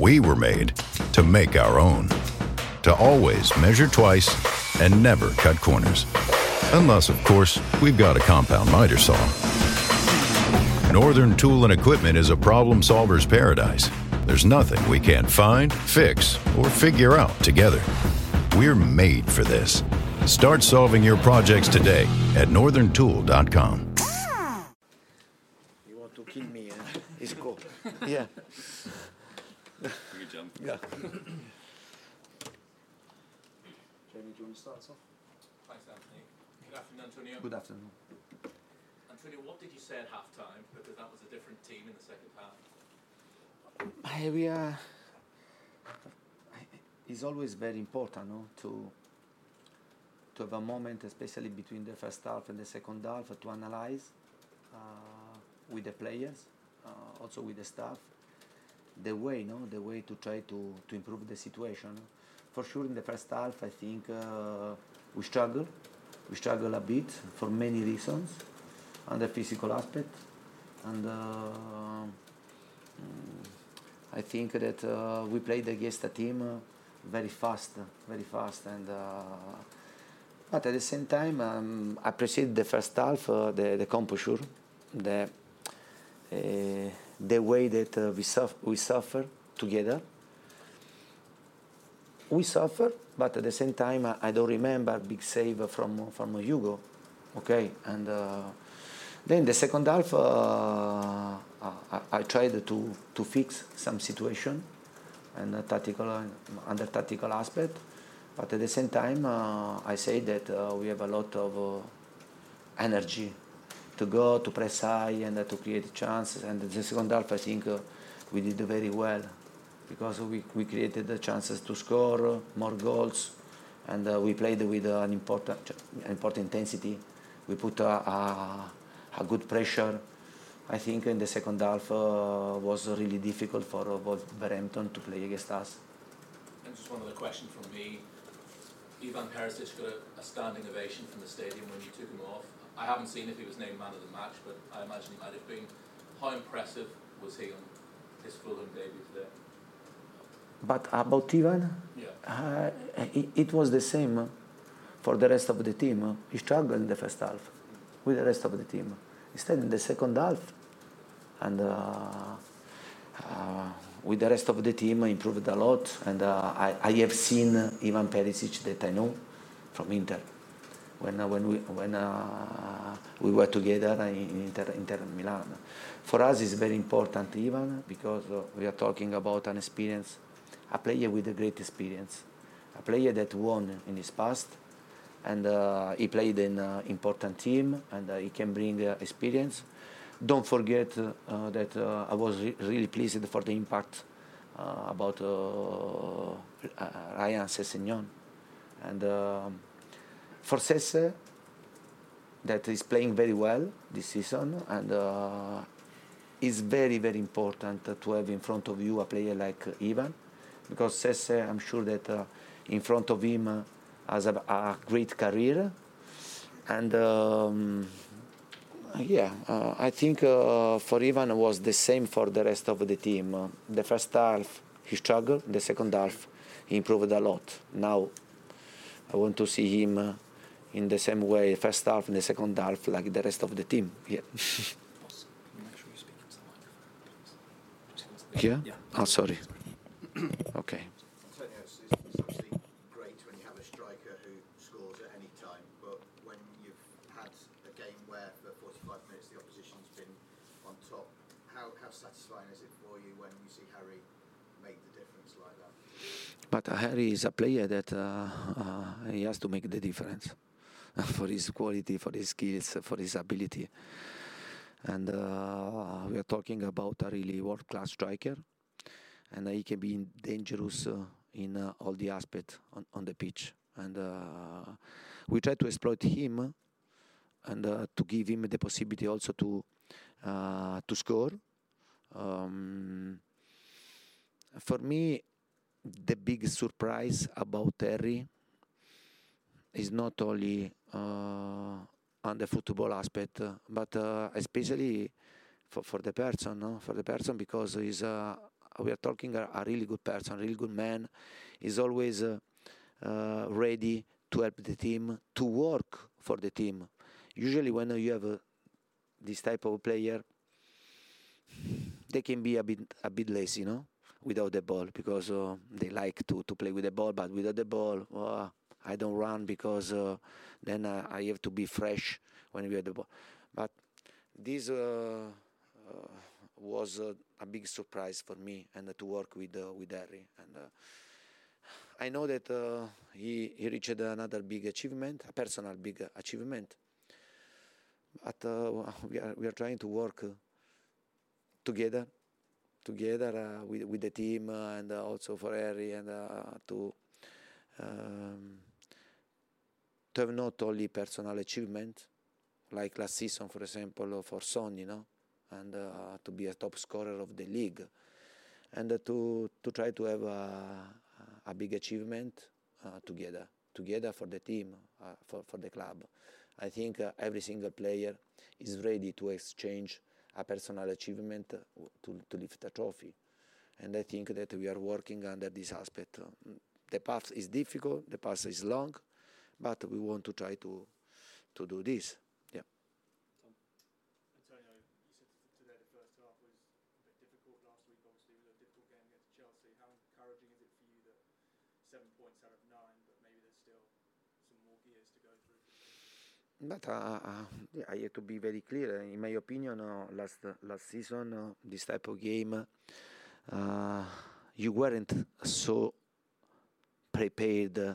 We were made to make our own. To always measure twice and never cut corners. Unless, of course, we've got a compound miter saw. Northern Tool and Equipment is a problem solver's paradise. There's nothing we can't find, fix, or figure out together. We're made for this. Start solving your projects today at northerntool.com. You want to kill me, eh? It's cool. Yeah. Yeah. Jamie, do you want to start us off? Thanks, Anthony. Good afternoon, Antonio. Good afternoon. Antonio, what did you say at half time? Because that was a different team in the second half. I, we are. It's always very important no, to to have a moment, especially between the first half and the second half, to analyze uh, with the players, uh, also with the staff, the way, no, the way to try to, to improve the situation. For sure, in the first half, I think uh, we struggle. We struggle a bit for many reasons, and the physical aspect, and. Uh, mm, I think that uh, we played against a team uh, very fast, very fast, and uh, but at the same time, um, I appreciate the first half, uh, the the composure, the the way that uh, we suffer, we suffer together. We suffer, but at the same time, I, I don't remember big save from from Hugo, okay, and. Then the second half, uh, I, I, tried to, to fix some situation and tactical, under tactical aspect, but at the same time, uh, I say that uh, we have a lot of uh, energy to go to press high and to create chances. And the second half, I think uh, we did very well because we, we created the chances to score more goals, and uh, we played with an important, important intensity. We put a, a good pressure. I think in the second half uh, was really difficult for uh, Wolverhampton to play against us. And just one other question from me. Ivan Perisic got a, a, standing ovation from the stadium when you took him off. I haven't seen if he was named man of the match, but I imagine he might have been. How impressive was he on his Fulham debut today? But about Ivan, yeah. Uh, it, it, was the same for the rest of the team. He struggled in the first half with the rest of the team. Instead, in the second half, and uh, uh, with the rest of the team, improved a lot. And uh, I, I, have seen Ivan Perisic that I know from Inter. When, uh, when, we, when uh, we were together in Inter, Inter Milan. For us, it's very important, even because uh, we are talking about an experience, a player with a great experience, a player that won in his past, and uh, he played in an important team and uh, he can bring uh, experience. Don't forget uh, that uh, I was re really pleased for the impact uh, about Ryan Sessegnon. And for Sesse, that is playing very well this season and it's very, very important to have in front of you a player like Ivan because Sesse, I'm sure that in front of him has a, a great career, and um, Yeah, uh, I think uh, for Ivan was the same for the rest of the team. Uh, the first half he struggled, the second half he improved a lot. Now I want to see him uh, in the same way, first half and the second half, like the rest of the team. Yeah. yeah? Yeah. Oh, sorry. okay. Antonio, it's, it's obviously great when you have a striker who scores at any time, but when you've had a game where for 45 minutes the opposition's been on top, how, how satisfying is it for you when you see Harry make the difference like that? But uh, Harry is a player that uh, uh, he has to make the difference for his quality, for his skills, for his ability. And uh, we are talking about a really world-class striker, and he can be dangerous uh, in uh, all the aspects on, on the pitch. And uh, we try to exploit him and uh, to give him the possibility also to uh, to score. Um, for me, the big surprise about Harry is not only uh, on the football aspect, uh, but uh, especially for, for the person, no? for the person because he's uh, we are talking a, a really good person, a really good man. He's always uh, uh, ready to help the team, to work for the team. Usually, when you have uh, this type of player, they can be a bit a bit lazy, no, without the ball because uh, they like to, to play with the ball, but without the ball, uh, I don't run because uh, then uh, I have to be fresh when we have the ball. But this uh, uh, was a big surprise for me and to work with uh, with Harry and. Uh, I know that he, he reached another big achievement, a personal big achievement. But we are we are trying to work together, together with with the team and also for Harry and to um, to have not only personal achievement, like last season, for example, for Sonny, no, and uh, to be a top scorer of the league, and uh, to to try to have a, a big achievement uh, together, together for the team, uh, for for the club. I think uh, every single player is ready to exchange a personal achievement uh, to, to lift a trophy. And I think that we are working under this aspect. The path is difficult, the path is long, but we want to try to, to do this. Yeah. Antonio, you said today the first half was a bit difficult. Last week, obviously, was a difficult game against Chelsea. How encouraging is it for you that seven points out of nine, but maybe there's still some more gears to go through? But uh, uh, yeah, I have to be very clear. In my opinion, uh, last last season, uh, this type of game, uh, you weren't so prepared uh,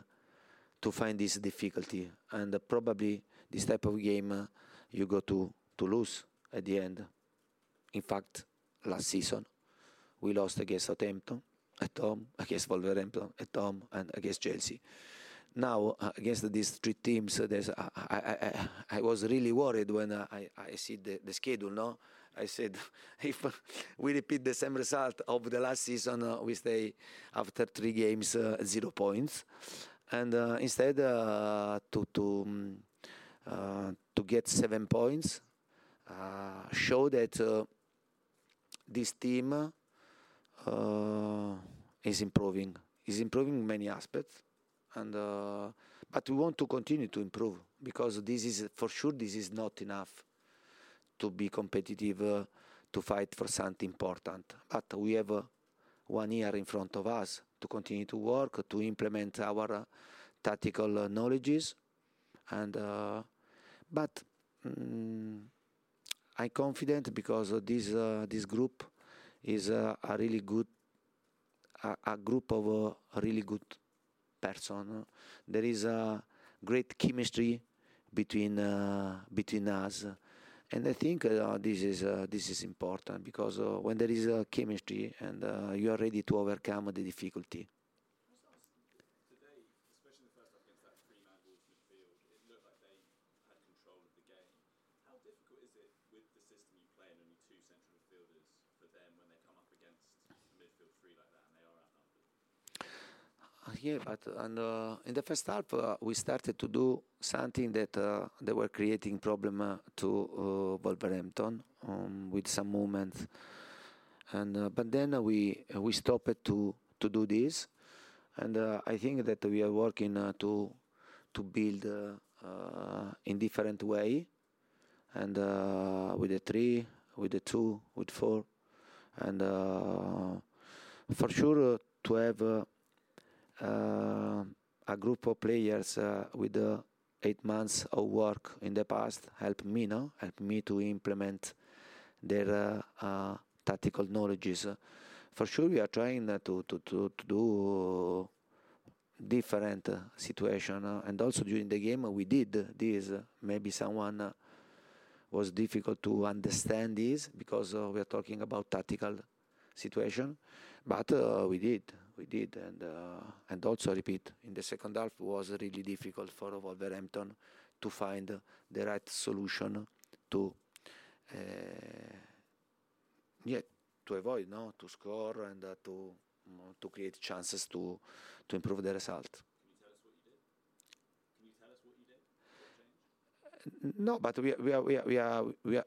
to find this difficulty, and uh, probably this type of game uh, you go to to lose at the end. In fact, last season we lost against Southampton at home, against Wolverhampton at home, and against Chelsea now uh, against these three teams, uh, there's, I, I, I, I was really worried when uh, I, I see the, the schedule. No, I said if we repeat the same result of the last season, uh, we stay after three games uh, zero points, and uh, instead uh, to to um, uh, to get seven points, show that this team is improving. Is improving many aspects and but we want to continue to improve because this is for sure this is not enough to be competitive uh, to fight for something important but we have uh, one year in front of us to continue to work to implement our uh, tactical knowledges and uh, but mm, I'm confident because this uh, this group is a really good a, a group of uh, really good person. There is a great chemistry between between us, and I think uh, this is uh, this is important because uh, when there is chemistry and you are ready to overcome the difficulty. Today, especially in the first half against that three-man Wolves midfield, it looked like they had control of the game. How difficult is it with the system you play and only two central midfielders for them when they come up against a midfield three like that and they are outnumbered? Yeah, but and uh, in the first half uh, we started to do something that uh, they were creating problem uh, to uh, Wolverhampton um, with some movements, and uh, but then we we stopped to to do this, and I think that we are working to to build in different way, and with the three, with the two, with four, and for sure to have. Uh, a group of players uh, with eight months of work in the past helped me, no? Help me to implement their uh, tactical knowledges. For sure, we are trying to to to, to do different situation, uh, and also during the game we did this. Maybe someone was difficult to understand this because we are talking about tactical situation, but uh, we did we did, and uh, and also repeat in the second half was really difficult for Wolverhampton to find the right solution to uh, yeah to avoid no to score and uh, to mm, to create chances to to improve the result. No, but we are, we are, we are, we are, we are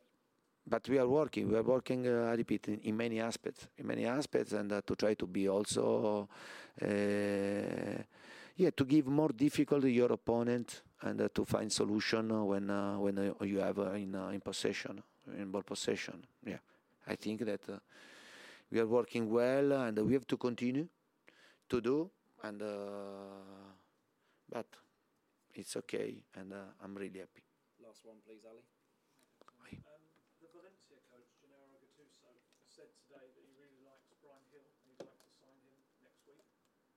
but we are working. We are working. Uh, I repeat in, in many aspects, in many aspects, and uh, to try to be also, uh, yeah, to give more difficulty your opponent and uh, to find solution when uh, when uh, you have uh, in uh, in possession, in ball possession. Yeah, I think that uh, we are working well, and we have to continue to do. And uh, but it's okay, and uh, I'm really happy. Last one, please, Ali. Um, the Valencia coach, Gennaro Gattuso, said today that he really likes Bryan Gil and he'd like to sign him next week.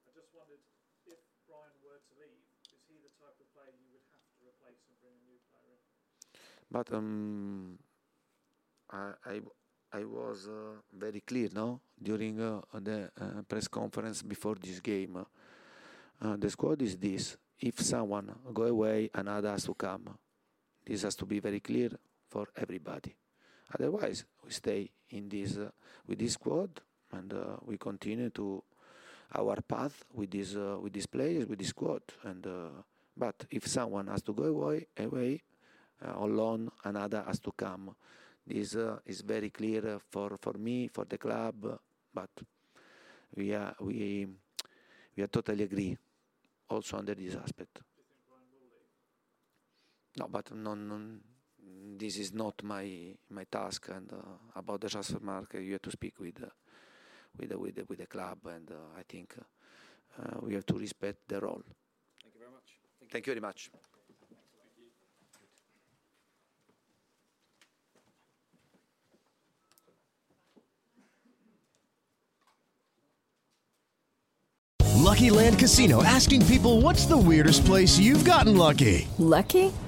I just wondered if Bryan were to leave, is he the type of player you would have to replace and bring a new player in? But um, I, I, I was uh, very clear, no, during uh, the uh, press conference before this game. Uh, the squad is this: if someone go away, another has to come. This has to be very clear for everybody. Otherwise, we stay in this uh, with this squad and uh, we continue to our path with this uh, with these players with this squad. And uh, but if someone has to go away, away uh, another has to come. This uh, is very clear uh, for for me, for the club. uh, But we are we we are totally agree also under this aspect. No, but non, non, this is not my my task. And uh, about the transfer market, you have to speak with uh, with the, with the, with the club, and uh, I think uh, uh, we have to respect the role. Thank you very much. Thank you very much. Lucky Land Casino asking people what's the weirdest place you've gotten lucky? Lucky?